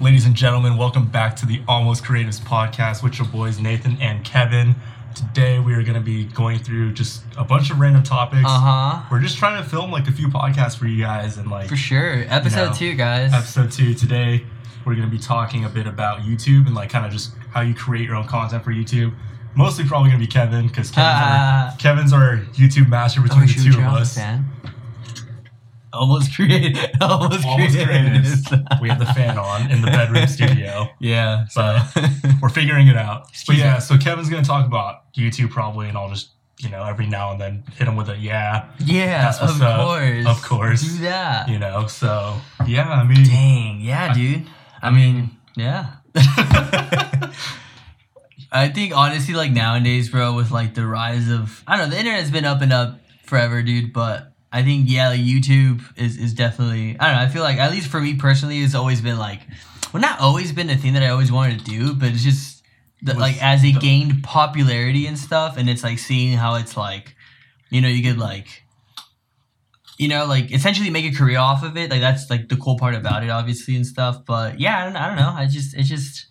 Ladies and gentlemen, welcome back to the Almost Creatives podcast with your boys Nathan and Kevin. Today we are going to be going through just a bunch of random topics. Uh huh. We're just trying to film like a few podcasts for you guys and like For sure. Episode know, two, guys. episode two today we're going to be talking a bit about youtube and like kind of just how you create your own content for youtube mostly probably going to be kevin because kevin's, our, kevin's our youtube master between Oh, the two of you're on the us fan? Almost created. Almost, almost created. we have the fan on in the bedroom studio yeah. So. we're figuring it out but yeah so kevin's going to talk about youtube probably and i'll just you know every now and then hit him with a yeah yeah. Of up. course. Of course. Do that. you know so yeah i mean Dang. Yeah, dude. I mean, yeah. I think honestly, like nowadays, bro, with like the rise of I don't know, the internet's been up and up forever, dude. But I think yeah, like YouTube is is definitely I don't know. I feel like at least for me personally, it's always been like, well, not always been a thing that I always wanted to do, but it's just the, like as it gained popularity and stuff, and it's like seeing how it's like, you know, you could like. You know, like essentially make a career off of it. Like that's like the cool part about it, obviously, and stuff. But yeah, I don't, I don't know. I just, it just,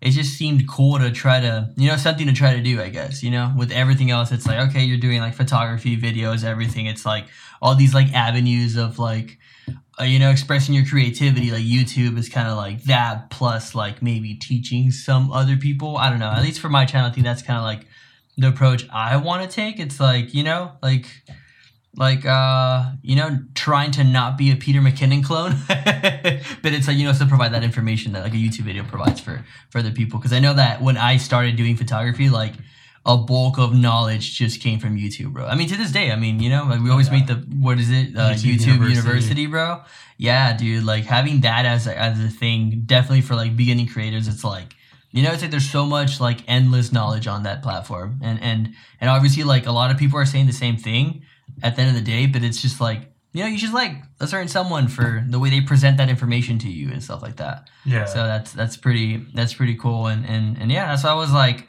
it just seemed cool to try to you know something to try to do i guess you know with everything else it's like okay you're doing like photography videos everything it's like all these like avenues of like uh, you know expressing your creativity like youtube is kind of like that plus like maybe teaching some other people. I don't know. At least for my channel i think that's kind of like the approach i want to take. It's like you know like like uh you know trying to not be a peter mckinnon clone. But it's like you know still provide that information that like a youtube video provides for for other people. Because i know that when i started doing photography like a bulk of knowledge just came from youtube bro i mean to this day i mean you know like we always Yeah. make the what is it uh, YouTube youtube, University. university. bro yeah dude like having that as a, as a thing definitely for like beginning creators it's like you know it's like there's so much like endless knowledge on that platform and and and obviously like a lot of people are saying the same thing at the end of the day but it's just like you know you just like a certain someone for the way they present that information to you and stuff like that yeah so that's that's pretty that's pretty cool and and and yeah so i was like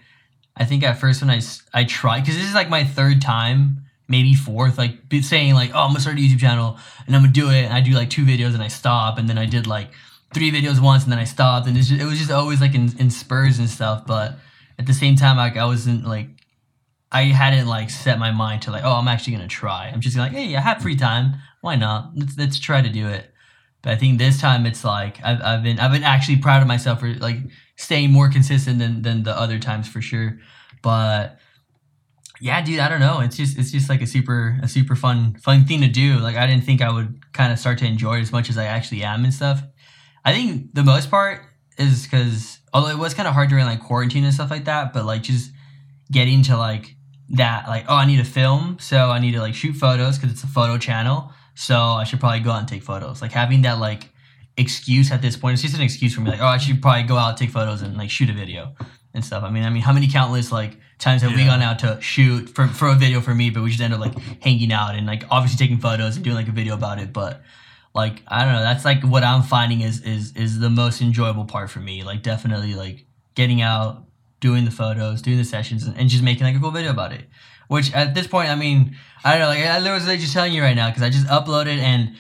i think at first when I I tried because this is like my third time maybe fourth like saying like oh i'm gonna start a youtube channel and i'm gonna do it and i do like two videos and i stop and then i did like three videos once and then i stopped and just, it was just always like in, in spurs and stuff but at the same time like i wasn't like I hadn't like set my mind to like, oh, I'm actually gonna try. I'm just like, hey, I have free time. Why not? Let's let's try to do it. But I think this time it's like I've, I've been I've been actually proud of myself for like staying more consistent than than the other times for sure. But yeah, dude, I don't know. It's just it's just like a super a super fun fun thing to do. Like I didn't think I would kind of start to enjoy it as much as I actually am and stuff. I think the most part is because although it was kind of hard during like quarantine and stuff like that, but like just getting to like that like oh I need to film, so I need to like shoot photos because it's a photo channel. So I should probably go out and take photos. Like having that like excuse at this point, it's just an excuse for me. Like oh I should probably go out and take photos and like shoot a video and stuff. I mean I mean how many countless like times have we gone out to shoot for for a video for me, but we just end up like hanging out and like obviously taking photos and doing like a video about it, but like I don't know, that's like what I'm finding is is is the most enjoyable part for me. Like definitely like getting out, doing the photos, doing the sessions, and, and just making like a cool video about it. Which at this point, I mean, I don't know, like I was just telling you right now because I just uploaded and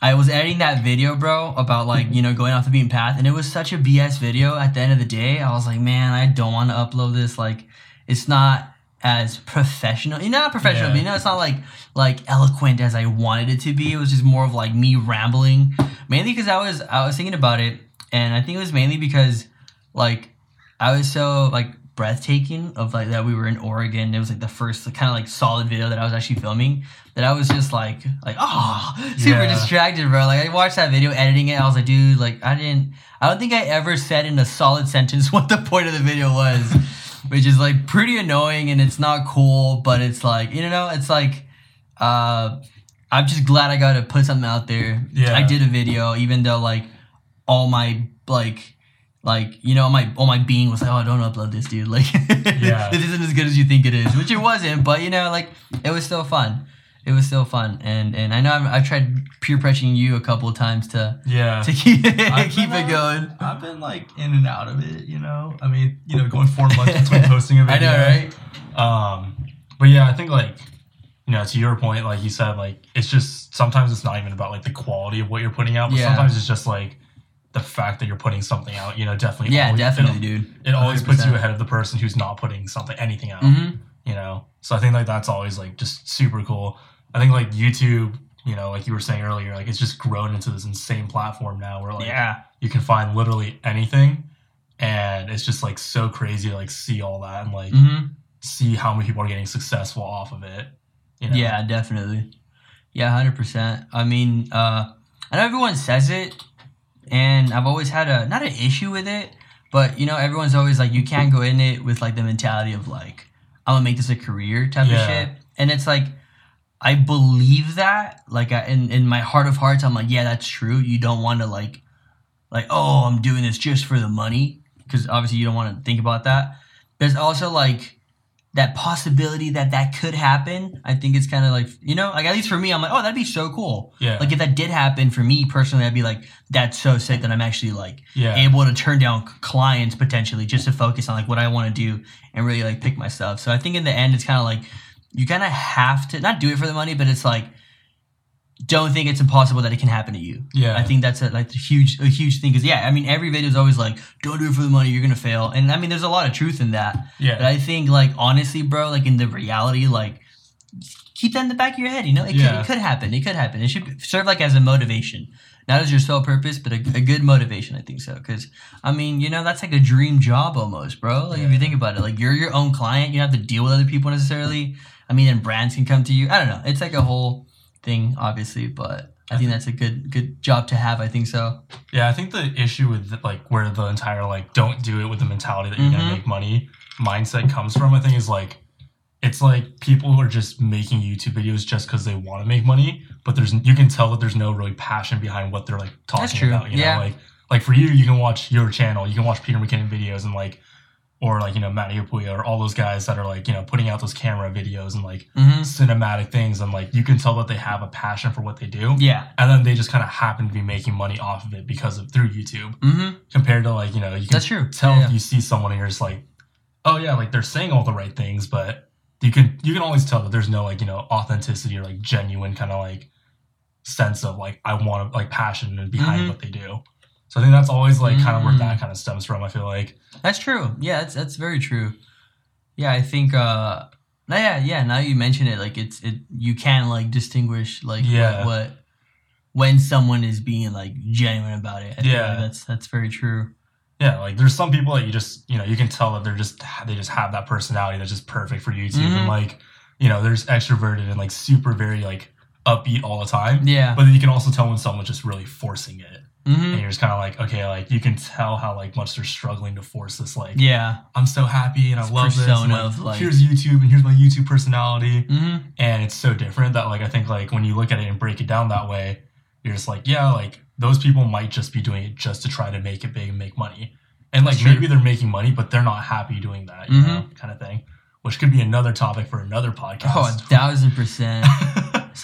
I was editing that video, bro, about like you know going off the beaten path, and it was such a BS video. At the end of the day, I was like, man, I don't want to upload this. Like, it's not as professional. You know, not professional, Yeah. but you know, it's not like like eloquent as I wanted it to be. It was just more of like me rambling, mainly because I was I was thinking about it, and I think it was mainly because like I was so like breathtaking of like that we were in Oregon. It was like the first kind of like solid video that I was actually filming. That I was just like like oh super Yeah. distracted, bro. Like I watched that video, editing it. I was like, dude, like I didn't. I don't think I ever said in a solid sentence what the point of the video was, which is like pretty annoying and it's not cool. But it's like you know, it's like uh, I'm just glad I got to put something out there. Yeah. I did a video, even though like all my like like you know my all my being was like oh I don't upload this dude like Yeah. this isn't as good as you think it is which it wasn't but you know like it was still fun it was still fun and and I know I've, I've tried peer pressuring you a couple of times to yeah to keep keep it uh, going I've been like in and out of it, you know. I mean, you know, going four months between posting a I video. i know right Um, but yeah, I think like you know, to your point, like you said, like it's just sometimes it's not even about like the quality of what you're putting out, but Yeah. sometimes it's just like the fact that you're putting something out, you know, definitely. Yeah, always, definitely, It, dude. it always puts you ahead of the person who's not putting something, anything out. hmm You know, so I think like that's always like just super cool. I think like YouTube, you know, like you were saying earlier, like it's just grown into this insane platform now where like yeah. you can find literally anything, and it's just like so crazy to like see all that and like hmm see how many people are getting successful off of it. You know? Yeah, definitely. Yeah, hundred percent. I mean, uh, I know everyone says it, and I've always had a not an issue with it, but you know, everyone's always like, you can't go in it with like the mentality of like, I'm gonna make this a career type Yeah. of shit, and it's like. I believe that, like, I, in in my heart of hearts, I'm like, yeah, that's true. You don't want to like, like, oh, I'm doing this just for the money, because obviously you don't want to think about that. There's also like, that possibility that that could happen, I think it's kind of like, you know, like at least for me, I'm like, oh, that'd be so cool. Yeah. Like if that did happen for me personally, I'd be like, that's so sick that I'm actually like yeah. able to turn down clients potentially just to focus on like what I want to do and really like pick my stuff. So I think in the end, it's kind of like you kind of have to not do it for the money, but it's like don't think it's impossible that it can happen to you. yeah. I think that's a, like a huge a huge thing because yeah, I mean every video is always like don't do it for the money, you're gonna fail, and I mean there's a lot of truth in that. yeah. But I think, like, honestly, bro, like in the reality, like, keep that in the back of your head. You know, it, Yeah. could, it could happen. It could happen. It should serve like as a motivation, not as your sole purpose, but a, a good motivation. I think so. Because I mean, you know, that's like a dream job almost, bro. Like if you think about it, like you're your own client. You don't have to deal with other people necessarily. I mean, and brands can come to you. I don't know. It's like a whole thing, obviously, but. I think that's a good good job to have. I think so. Yeah, I think the issue with like where the entire like don't do it with the mentality that you're Mhm. gonna make money mindset comes from, I think is like it's like people who are just making YouTube videos just because they want to make money, but there's you can tell that there's no really passion behind what they're like talking about. You yeah. know, like like for you, you can watch your channel, you can watch Peter McKinnon videos and like or like you know Matti Haapoja or all those guys that are like you know putting out those camera videos and like hmm cinematic things and like you can tell that they have a passion for what they do Yeah. and then they just kind of happen to be making money off of it because of through YouTube hmm compared to like you know you can That's true. tell Yeah, if you see someone and you're just like oh yeah like they're saying all the right things but you can you can always tell that there's no like you know authenticity or like genuine kind of like sense of like I want to like passion and behind Mhm. what they do so I think that's always like kind of where Mm. that kind of stems from I feel like That's true. Yeah, that's that's very true. Yeah, I think uh yeah, yeah, now you mention it, like it's it you can like distinguish like Yeah. what, what when someone is being like genuine about it. I Yeah. like that's that's very true. yeah like there's some people that you just you know you can tell that they're just they just have that personality that's just perfect for YouTube Mhm. and like you know there's extroverted and like super very like upbeat all the time Yeah. but then you can also tell when someone's just really forcing it hmm and you're just kind of like okay like you can tell how like much they're struggling to force this like Yeah. i'm so happy and i love this and, like, like- here's youtube and here's my youtube personality hmm and it's so different that like i think like when you look at it and break it down that way you're just like yeah like those people might just be doing it just to try to make it big and make money and like maybe they're making money but they're not happy doing that you Mhm. know kind of thing which could be another topic for another podcast Oh, a thousand percent.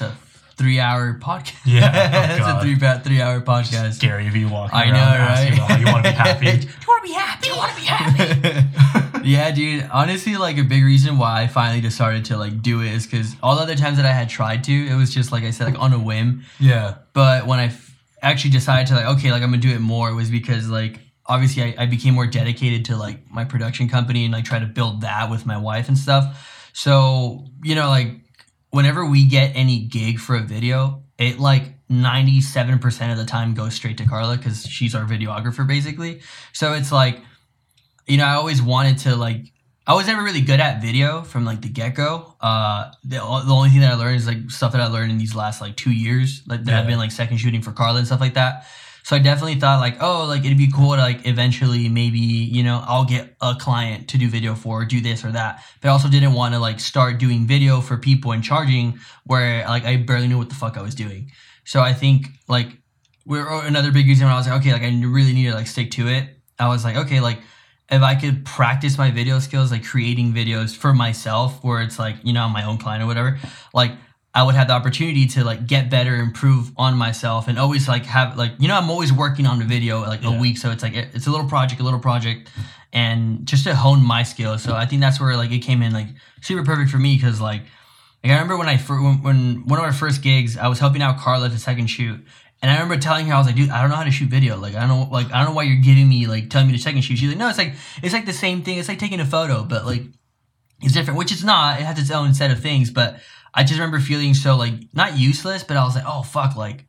A three hour podcast. Yeah, oh it's a three three hour podcast. scary if you walk I know, right? you you want to be happy Do you want to be happy? Do you want to be happy? yeah, dude. Honestly, like a big reason why I finally decided to like do it is because all the other times that I had tried to, it was just like I said, like on a whim. yeah But when I f- actually decided to like, okay, like I'm gonna do it more, was because like obviously I, I became more dedicated to like my production company and like try to build that with my wife and stuff. So you know, like whenever we get any gig for a video, it like 97% of the time goes straight to Carla because she's our videographer basically. So it's like, you know, I always wanted to like, I was never really good at video from like the get go. Uh, the, the only thing that I learned is like stuff that I learned in these last like two years, like that I've been like second shooting for Carla and stuff like that. So I definitely thought like, oh, like it'd be cool to like eventually maybe you know I'll get a client to do video for, or do this or that. But I also didn't want to like start doing video for people and charging where like I barely knew what the fuck I was doing. So I think like we're oh, another big reason when I was like, okay, like I really need to like stick to it. I was like, okay, like if I could practice my video skills, like creating videos for myself, where it's like you know I'm my own client or whatever, like I would have the opportunity to like get better, improve on myself, and always like have like you know I'm always working on the video like Yeah. a week, so it's like it's a little project, a little project, and just to hone my skills. So I think that's where like it came in like super perfect for me because like. Like I remember when I when, when one of our first gigs, I was helping out Carla to second shoot, And I remember telling her, I was like, dude, I don't know how to shoot video. Like, I don't know, like, I don't know why you're giving me, like, telling me to second shoot. She's like, no, it's like, it's like the same thing. It's like taking a photo, but like, it's different, which it's not. It has its own set of things. But I just remember feeling so, like, not useless, but I was like, oh, fuck, like,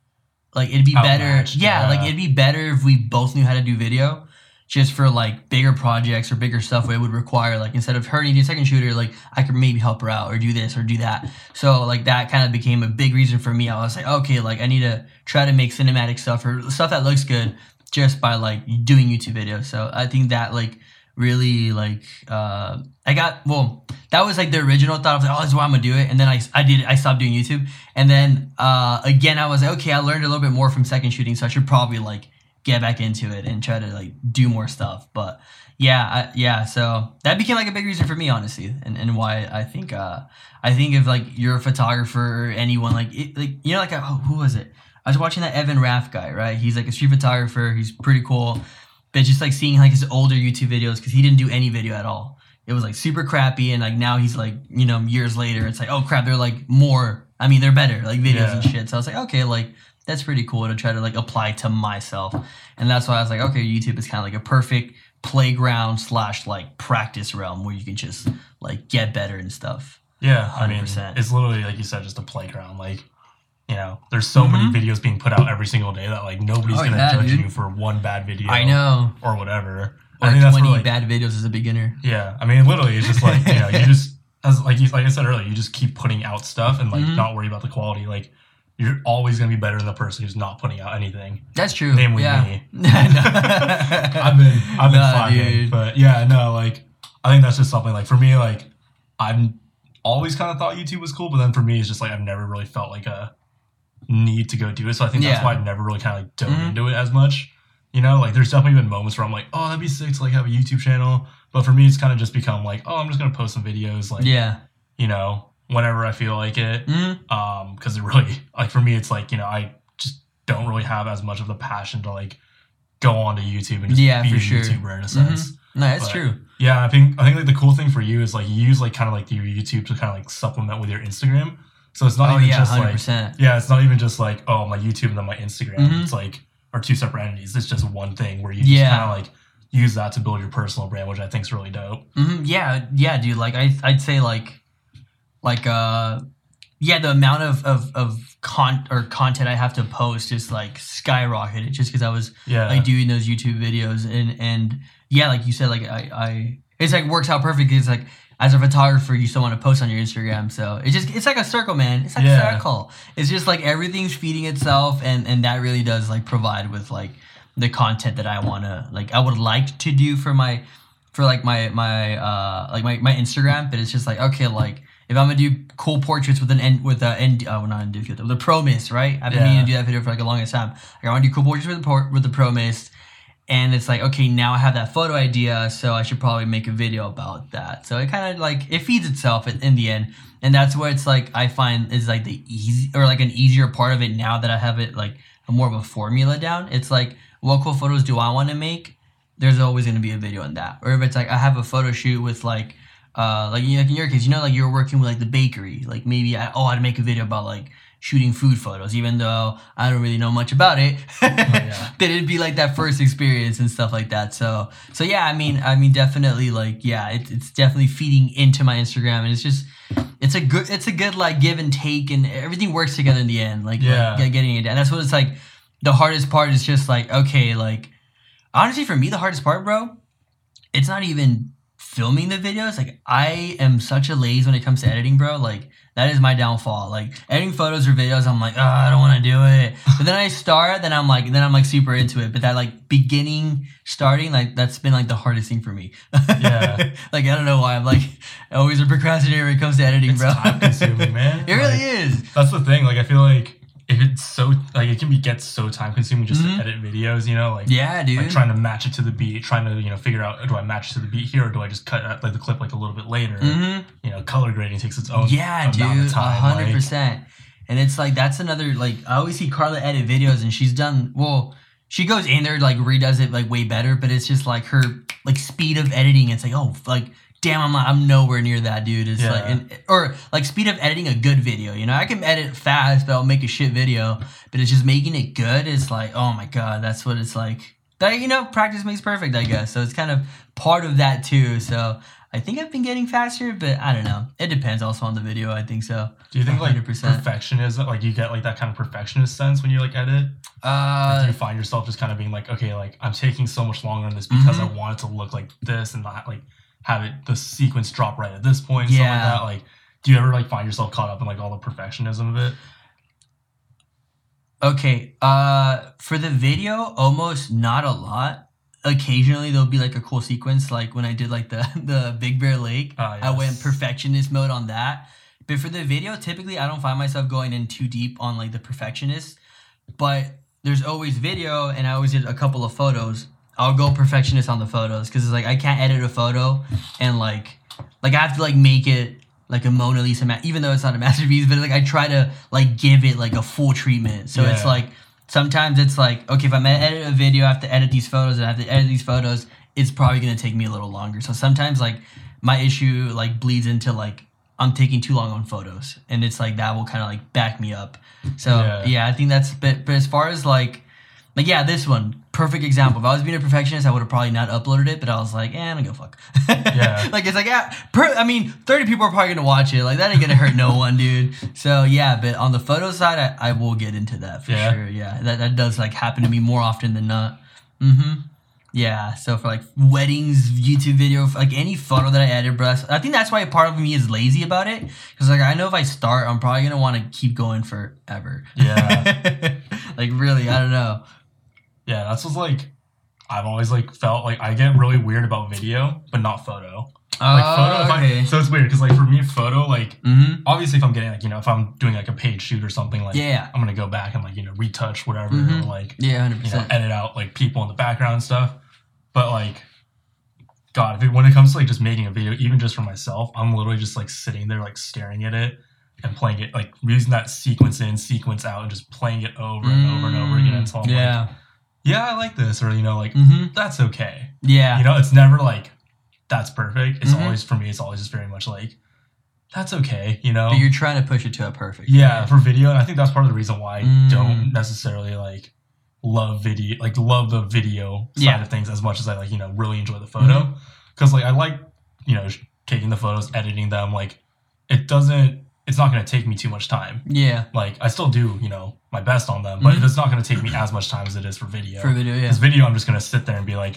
like it'd be better. Yeah, yeah. like, it'd be better if we both knew how to do video just for like bigger projects or bigger stuff where it would require like instead of her needing a second shooter like i could maybe help her out or do this or do that so like that kind of became a big reason for me i was like okay like i need to try to make cinematic stuff or stuff that looks good just by like doing youtube videos so i think that like really like uh i got well that was like the original thought of like oh this is why i'm gonna do it and then i i did i stopped doing youtube and then uh again i was like okay i learned a little bit more from second shooting so i should probably like get back into it and try to like do more stuff. But yeah, I, yeah. So that became like a big reason for me, honestly, and, and why I think uh I think if like you're a photographer or anyone like it, like you know like uh, who was it? I was watching that Evan Ranft guy, right? He's like a street photographer. He's pretty cool, but just like seeing like his older YouTube videos because he didn't do any video at all. It was like super crappy, and like now he's like you know years later, it's like oh crap, they're like more. I mean, they're better like videos and shit. So I was like okay, like that's pretty cool to try to like apply to myself and that's why i was like okay youtube is kind of like a perfect playground slash like practice realm where you can just like get better and stuff Yeah, mean, 100%. it's literally like you said, just a playground. Like, you know, there's so many videos being put out every single day that like nobody's Mm-hmm. Oh, gonna yeah, judge dude. you for one bad video. i know or whatever. or I think that's 20 where, like, bad videos as a beginner Yeah, I mean, literally, it's just like you know, you just as like you, like I said earlier, you just keep putting out stuff and like Mhm. not worry about the quality. Like, you're always gonna be better than the person who's not putting out anything. that's true Namely yeah me. I've been I've been Nah, fine, but yeah, no, like I think that's just something like for me, like I've always kind of thought YouTube was cool, but then for me, it's just like I've never really felt like a need to go do it. So I think that's Yeah. why I've never really kind of like dove Mhm. into it as much. You know, like there's definitely been moments where I'm like, oh, that'd be sick to like have a YouTube channel, but for me, it's kind of just become like, oh, I'm just gonna post some videos, like yeah you know, whenever I feel like it Mhm. um because it really like for me it's like you know i just don't really have as much of the passion to like go onto youtube and just Yeah, be a sure. youtuber in a sense no that's But- true yeah i think i think like the cool thing for you is like you use like kind of like your youtube to kind of like supplement with your instagram so it's not oh even yeah just 100% like yeah it's not even just like oh my youtube and then my instagram Mhm. it's like are two separate entities it's just one thing where you Yeah. just kind of like use that to build your personal brand which i think is really dope hmm Yeah, yeah, dude. Like I, I'd say like, like uh, yeah, the amount of of of con or content I have to post is like skyrocketed just because I was yeah like doing those YouTube videos and and yeah, like you said, like I I it's like works out perfect. It's like as a photographer, you still want to post on your Instagram, so it's just it's like a circle, man. It's like Yeah. a circle. It's just like everything's feeding itself, and and that really does like provide with like the content that I want to like I would like to do for my for like my my uh like my, my Instagram, but it's just like okay, like if I'm gonna do cool portraits with an end with a end uh, well, not ND filter, with a Pro Mist, right? I've been Yeah. meaning to do that video for like a longest time. Like I want to do cool portraits with the por- with the Pro Mist, and it's like okay, now I have that photo idea, so I should probably make a video about that. So it kind of like it feeds itself in, in the end, and that's where it's like I find is like the easy or like an easier part of it now that I have it like more of a formula down. It's like what cool photos do I want to make? there's always going to be a video on that. Or if it's like I have a photo shoot with like, uh, like, like in your case, you know, like you're working with like the bakery. Like maybe I oh I'd make a video about like shooting food photos, even though I don't really know much about it. Oh, yeah. but it'd be like that first experience and stuff like that. So so yeah, I mean I mean definitely like yeah, it, it's definitely feeding into my Instagram, and it's just it's a good it's a good like give and take, and everything works together in the end. Like Yeah. like, getting it down. That's what it's like. The hardest part is just like okay, like honestly for me the hardest part bro it's not even filming the videos like i am such a lazy when it comes to editing bro. Like that is my downfall. Like editing photos or videos i'm like oh i don't want to do it. But then i start then i'm like then i'm like super into it. But that like beginning starting like that's been like the hardest thing for me. Yeah. like i don't know why i'm like always a procrastinator when it comes to editing bro. it's bro. time consuming man. It really Like, is. That's the thing. Like I feel like if it's so like it can be get so time consuming just Mhm. to edit videos. You know, like yeah dude like trying to match it to the beat, trying to you know figure out do I match to the beat here or do I just cut out, like the clip like a little bit later? mm-hmm. You know, color grading takes its own Yeah, dude, a hundred like- percent. And it's like that's another like I always see Carla edit videos, and she's done well. She goes in there like redoes it like way better, but it's just like her like speed of editing. It's like oh like damn, I'm I'm nowhere near that, dude. It's Yeah. like, and, or like speed of editing a good video. You know, I can edit fast, but I'll make a shit video. But it's just making it good. It's like, oh my god, that's what it's like. That you know, practice makes perfect, I guess. So it's kind of part of that too. So I think I've been getting faster, but I don't know. It depends also on the video. I think so. Do you think like 100%. perfectionism, like you get like that kind of perfectionist sense when you like edit? Like, do Uh, you find yourself just kind of being like, okay, like I'm taking so much longer on this because Mhm. I want it to look like this and not like have it the sequence drop right at this point, and stuff Yeah. like that. Like, do you ever like find yourself caught up in like all the perfectionism of it? Okay. Uh, for the video, almost not a lot. Occasionally, there'll be like a cool sequence, like when I did like the the Big Bear Lake. Ah, I went perfectionist mode on that. But for the video, typically I don't find myself going in too deep on like the perfectionist. But there's always video, and I always did a couple of photos. I'll go perfectionist on the photos because it's like I can't edit a photo and like like I have to like make it like a Mona Lisa, ma- even though it's not a masterpiece. But like I try to like give it like a full treatment. So it's like sometimes it's like okay, if I'm gonna edit a video, I have to edit these photos, and I have to edit these photos. It's probably gonna take me a little longer. So sometimes like my issue like bleeds into like I'm taking too long on photos, and it's like that will kind of like back me up. So Yeah. yeah, I think that's but but as far as like like yeah, this one perfect example. If I was being a perfectionist, I would have probably not uploaded it. But I was like, eh, I don't give a fuck. Yeah. like it's like yeah, per, I mean, thirty people are probably gonna watch it. Like that ain't gonna hurt no one, dude. So yeah, but on the photo side, I, I will get into that for Yeah. sure. Yeah, that that does like happen to me more often than not. Mm-hmm. Yeah, so for like weddings, YouTube video, like any photo that I edit, bro, I think that's why part of me is lazy about it. Cause like I know if I start, I'm probably gonna want to keep going forever. Yeah. like really, I don't know. Yeah, that's what's like. I've always like felt like I get really weird about video, but not photo. Like photo, if Oh, okay. I, so it's weird because like for me, photo like mm-hmm. obviously if I'm getting like you know if I'm doing like a paid shoot or something like Yeah. I'm gonna go back and like you know retouch whatever Mhm. or like Yeah, hundred you know edit out like people in the background and stuff. But like, God, if it, when it comes to like just making a video, even just for myself, I'm literally just like sitting there like staring at it and playing it like using that sequence in, sequence out, and just playing it over and over and over again until I'm like, yeah. I like this, or you know like mm-hmm. that's okay. Yeah. You know, it's never like that's perfect. It's Mhm. always for me. It's always just very much like that's okay. You know. but you're trying to push it to a perfect. Yeah, for video, and I think that's part of the reason why I Mm. don't necessarily like love video, like love the video side Yeah. Mm-hmm. of things as much as I like you know really enjoy the photo, because like I like you know taking the photos, editing them. Like it doesn't, it's not going to take me too much time. Yeah. Like I still do you know my best on them, but Mhm. it's not going to take me as much time as it is for video. For video, yeah. Because video, I'm just going to sit there and be like,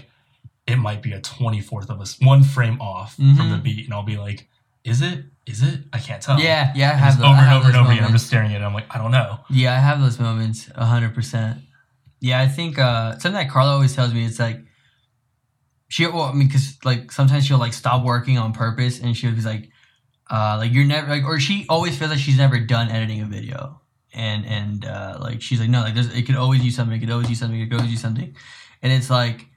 it might be a twenty fourth of a one frame off from Mhm. the beat, and I'll be like, is it? Is it? I can't tell. Yeah, yeah, I And have those, over I and have over and over again. I'm just staring at it. I'm like, I don't know. Yeah, I have those moments, a hundred percent. Yeah, I think uh, something that Carla always tells me. It's like she, well, I mean, because like sometimes she'll like stop working on purpose, and she'll be like, uh, like you're never like, or she always feels like she's never done editing a video, and and uh, like she's like, no, like there's, it could always use something, it could always use something, it could always use something, and it's like.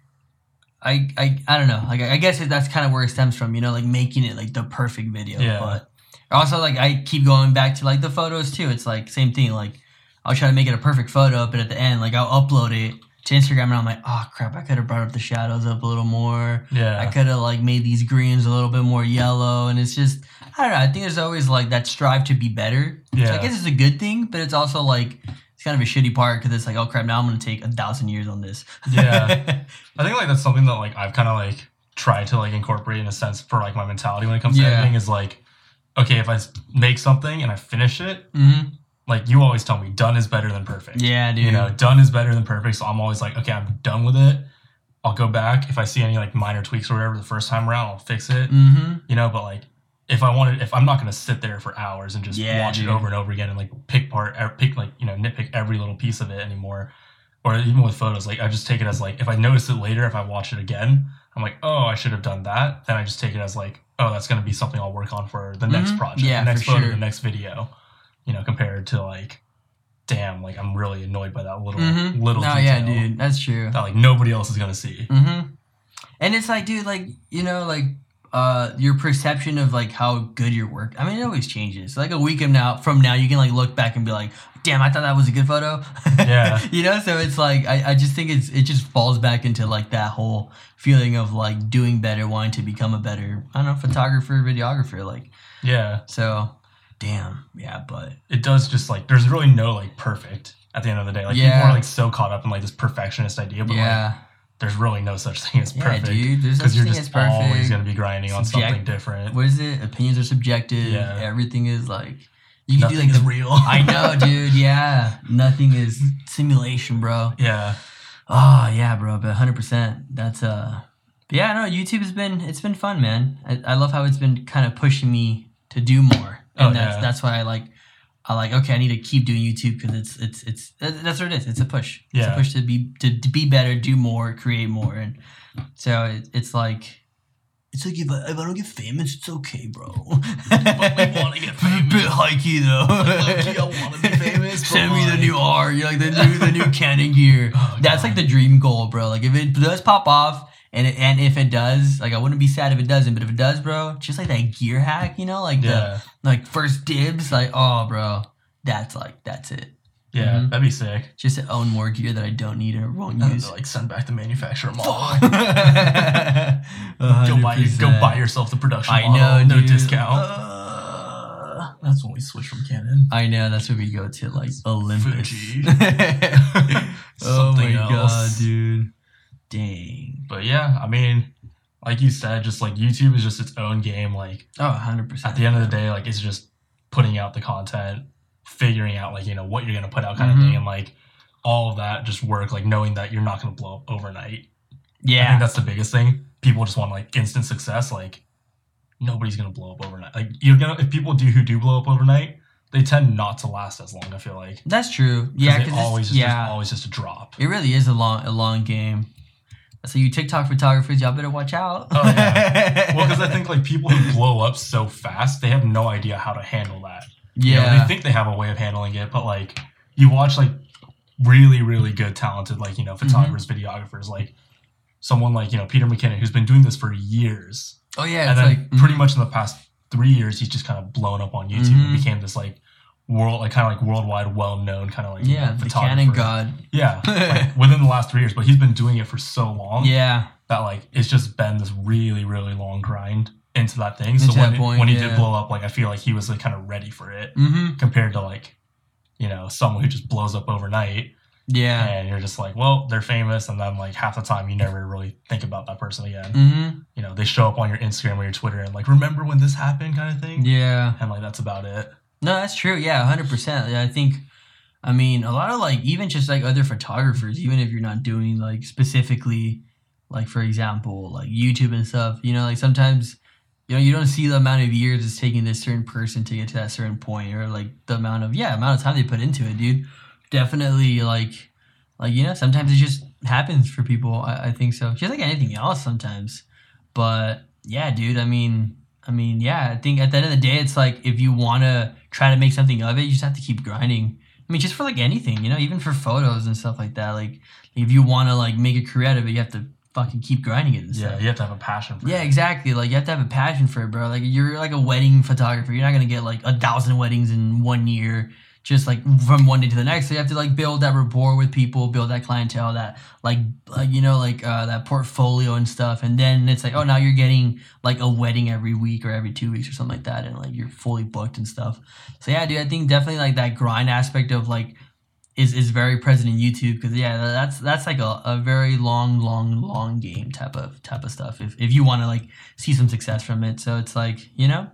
I, I, I don't know. Like I guess that's kind of where it stems from, you know, like making it like the perfect video. Yeah. But also, like I keep going back to like the photos too. It's like same thing. Like I'll try to make it a perfect photo, but at the end, like I'll upload it to Instagram, and I'm like, oh crap, I could have brought up the shadows up a little more. Yeah. I could have like made these greens a little bit more yellow, and it's just I don't know. I think there's always like that strive to be better. So Yeah. I guess it's a good thing, but it's also like it's kind of a shitty part because it's like, oh crap, now I'm gonna take a thousand years on this. Yeah. I think like that's something that like I've kind of like tried to like incorporate in a sense for like my mentality when it comes to Yeah. editing is like, okay, if I make something and I finish it, hmm like you always tell me, done is better than perfect. Yeah, dude. You know, done is better than perfect. So I'm always like, okay, I'm done with it. I'll go back if I see any like minor tweaks or whatever the first time around, I'll fix it. mm-hmm. You know, but like if I wanted, if I'm not gonna sit there for hours and just Yeah, watch dude. it over and over again and like pick part, er, pick like you know nitpick every little piece of it anymore, or even with photos, like I just take it as like if I notice it later, if I watch it again, I'm like, oh, I should have done that. Then I just take it as like, oh, that's gonna be something I'll work on for the next Mhm. project, Yeah, the next photo, sure. the next video. You know, compared to like, damn, like I'm really annoyed by that little Mm-hmm. little. No, detail yeah, dude, that's true. That like nobody else is gonna see. Mm-hmm. And it's like, dude, like you know, like uh your perception of like how good your work i mean it always changes like a week from now from now you can like look back and be like damn i thought that was a good photo Yeah. you know so it's like I, I just think it's it just falls back into like that whole feeling of like doing better wanting to become a better i don't know photographer videographer like Yeah. so damn yeah but It does just like there's really no like perfect at the end of the day. Like Yeah. people are like so caught up in like this perfectionist idea, but like yeah there's really no such thing as yeah perfect. dude there's no Because you're just always gonna be grinding on something different. what is it opinions are subjective Yeah. everything is like you can Nothing do like the real. I know, dude. Yeah, nothing is simulation, bro. Yeah. Oh yeah, bro. But hundred percent. That's uh. Yeah, no. YouTube has been it's been fun, man. I, I love how it's been kind of pushing me to do more, Oh, and Oh, that's yeah. that's why I like. I like okay. I need to keep doing YouTube because it's it's it's that's what it is. It's a push. It's Yeah. a push to be to, to be better, do more, create more, and so it, it's like. It's like if I, if I don't get famous, it's okay, bro. But we wanna get famous. Bit hikey though. low-key, like the new the new Canon gear. Oh, That's God. like the dream goal, bro. Like if it does pop off, and it, and if it does, like I wouldn't be sad if it doesn't, but if it does, bro, just like that gear hack, you know, like Yeah. the like first dibs, like oh, bro, that's like that's it. Yeah. Mhm. That'd be sick. Just to own more gear that I don't need or won't And use. like send back the manufacturer model. Go buy go buy yourself the production I model. know, no dude. discount. Uh, That's when we switch from Canon. I know that's when we go to like Olympus. Fuji. oh my god, dude! Dang. But yeah, I mean, like you said, just like YouTube is just its own game. Like Oh, 100 percent. at the end of the day, like it's just putting out the content, figuring out like you know what you're gonna put out kind Mhm. of thing, and like all of that just work. Like knowing that you're not gonna blow up overnight. Yeah, I think that's the biggest thing. People just want like instant success. Like nobody's gonna blow up overnight. Like you're gonna if people do who do blow up overnight, they tend not to last as long. I feel like that's true. Yeah, because always just, yeah, always just a drop. it really is a long a long game. So you TikTok photographers, y'all better watch out. Oh, yeah. Well, because I think like people who blow up so fast, they have no idea how to handle that. You know, yeah, they think they have a way of handling it, but like you watch like really, really good, talented, like, you know, Mm-hmm. photographers, videographers, like someone like, you know, Peter McKinnon, who's been doing this for years. Oh yeah, and it's then like pretty mhm. much in the past three years, he's just kind of blown up on YouTube Mhm. and became this like world, like kind of like worldwide, well known kind of like, you yeah, know, the. Canon god. Yeah. like within the last three years, but he's been doing it for so long Yeah, that like it's just been this really, really long grind into that thing. Into so when, it- point, when he yeah. did blow up, like I feel like he was like kind of ready for it mm-hmm. compared to like, you know, someone who just blows up overnight yeah, and you're just like, well, they're famous, and then like half the time you never really think about that person again. mm-hmm. You know, they show up on your Instagram or your Twitter and like, remember when this happened, kind of thing. yeah. And like that's about it. No, that's true. Yeah, hundred percent. I think, I mean, a lot of like even just like other photographers, even if you're not doing like specifically, like for example, like YouTube and stuff. You know, like sometimes, you know, you don't see the amount of years it's taking this certain person to get to that certain point, or like the amount of yeah amount of time they put into it, dude. Definitely, like, like you know, sometimes it just happens for people. I, I think so. Just like anything else, sometimes. But yeah, dude. I mean, I mean, yeah, I think at the end of the day, it's like if you want to try to make something of it, you just have to keep grinding. I mean, just for like anything, you know, even for photos and stuff like that. Like, if you want to like make a career out of it, you have to fucking keep grinding it and Yeah, you have to have a passion for Yeah, it. Yeah exactly. Like you have to have a passion for it, bro. Like you're like a wedding photographer. You're not gonna get like a thousand weddings in one year, just like from one day to the next. So you have to like build that rapport with people, build that clientele, that like, like you know, like uh, that portfolio and stuff. And then it's like, oh, now you're getting like a wedding every week or every two weeks or something like that, and like you're fully booked and stuff. So yeah, dude, I think definitely like that grind aspect of like is is very present in YouTube because yeah, that's that's like a, a very long, long, long game type of type of stuff. If if you want to like see some success from it, so it's like you know,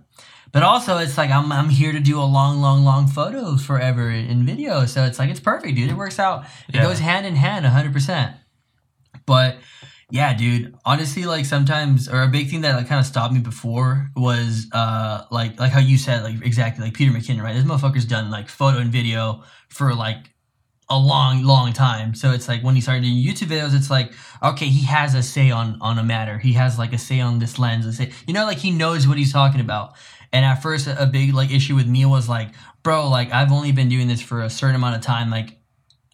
but also it's like I'm I'm here to do a long, long, long photos forever in video. So it's like it's perfect, dude. It works out. It Yeah. goes hand in hand, hundred percent. But yeah, dude. Honestly, like sometimes, or a big thing that like kind of stopped me before was uh like like how you said like exactly like Peter McKinnon, right? This motherfucker's done like photo and video for like a long, long time. So it's like when he started doing YouTube videos, it's like okay, he has a say on on a matter. He has like a say on this lens. A say, you know, like he knows what he's talking about. And at first, a big like issue with me was like, bro, like I've only been doing this for a certain amount of time. Like,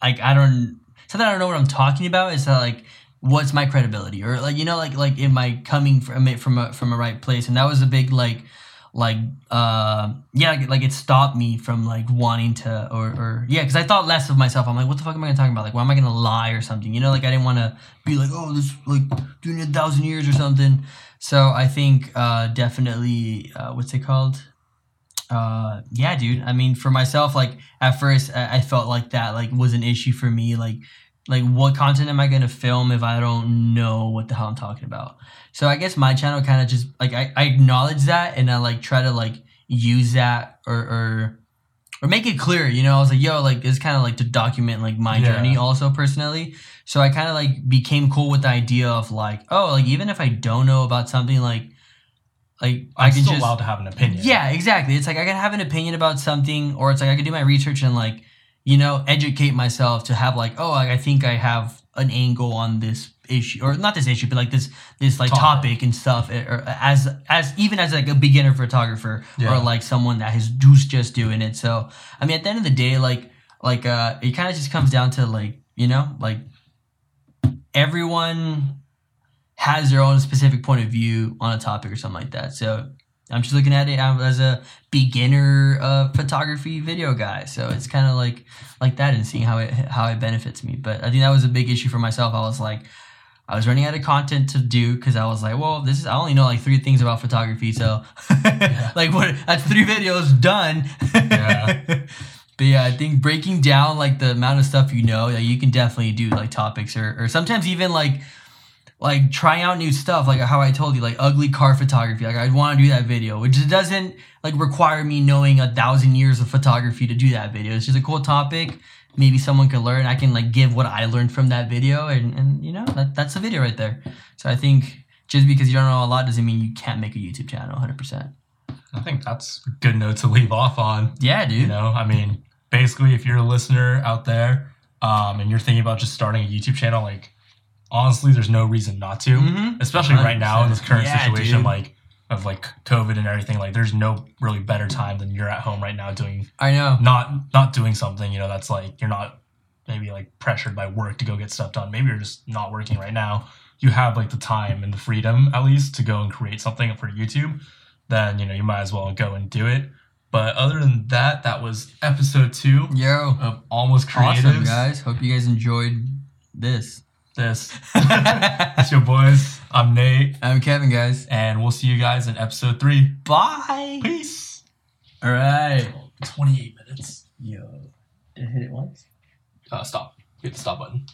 like I don't. Not that I don't know what I'm talking about. Is that like what's my credibility or like you know like like am I coming from it from a from a right place and that was a big like like uh yeah like, like it stopped me from like wanting to or or yeah because I thought less of myself I'm like what the fuck am I gonna talk about like why am I gonna lie or something you know like I didn't want to be like oh this like doing it a thousand years or something so I think uh definitely uh what's it called? Uh yeah dude. I mean for myself like at first I, I felt like that like was an issue for me. Like like what content am i going to film if i don't know what the hell i'm talking about? So i guess my channel kind of just like I, I acknowledge that and i like try to like use that or or or make it clear you know? I was like yo like it's kind of like to document like my Yeah. journey also personally so i kind of like became cool with the idea of like oh like even if i don't know about something like like I'm i can still just allowed to have an opinion. yeah, exactly. It's like I can have an opinion about something, or it's like I can do my research and like, you know, educate myself to have like, oh, like, I think I have an angle on this issue, or not this issue, but like this this like Topic. topic, and stuff. eh, Or as as even as like a beginner photographer, Yeah. or like someone that has who's just doing it. So I mean, at the end of the day, like like uh, it kind of just comes down to like you know like everyone has their own specific point of view on a topic or something like that. So I'm just looking at it as a beginner uh, photography video guy. So it's kind of like like that and seeing how it how it benefits me. But I think that was a big issue for myself. I was like, I was running out of content to do because I was like, well, this is I only know like three things about photography. So like what that's three videos done. Yeah. But yeah, I think breaking down like the amount of stuff you know that you can definitely do like topics or, or sometimes even like like trying out new stuff like how I told you like ugly car photography like I'd want to do that video which doesn't like require me knowing a thousand years of photography to do that video. It's just a cool topic. Maybe someone can learn. I can like give what I learned from that video and and you know that, that's the video right there. So I think just because you don't know a lot doesn't mean you can't make a YouTube channel 100% I think that's a good note to leave off on. yeah dude. You know, I mean, basically, if you're a listener out there um, and you're thinking about just starting a YouTube channel, like, honestly, there's no reason not to. Mhm. Especially right now in this current Yeah, situation, dude. like, of like COVID and everything. Like, there's no really better time than you're at home right now doing I know not not doing something. You know, that's like you're not maybe like pressured by work to go get stuff done. Maybe you're just not working right now. You have like the time and the freedom at least to go and create something for YouTube. Then you know you might as well go and do it. But other than that, that was episode two yo of Almost Creatives. Awesome, guys. Hope you guys enjoyed this. This, it's your boys. I'm Nate, I'm Kevin, guys. and we'll see you guys in episode three. Bye. Peace. All right. 28 minutes. Yo. Did I hit it once? Uh, stop. Hit the stop button.